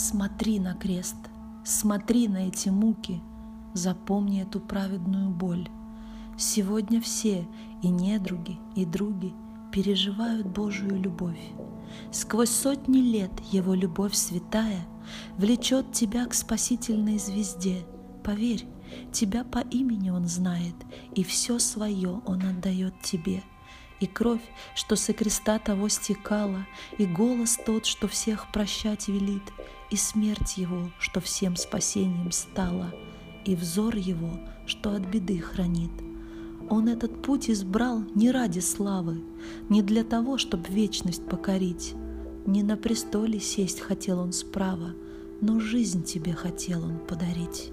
Смотри на крест, смотри на эти муки, запомни эту праведную боль. Сегодня все, и недруги, и други, переживают Божию любовь. Сквозь сотни лет Его любовь святая влечет тебя к спасительной звезде. Поверь, тебя по имени Он знает, и все свое Он отдает тебе. И кровь, что со креста того стекала, и голос тот, что всех прощать велит, и смерть Его, что всем спасением стала, и взор Его, что от беды хранит. Он этот путь избрал не ради славы, не для того, чтобы вечность покорить. Не на престоле сесть хотел он справа, но жизнь тебе хотел он подарить.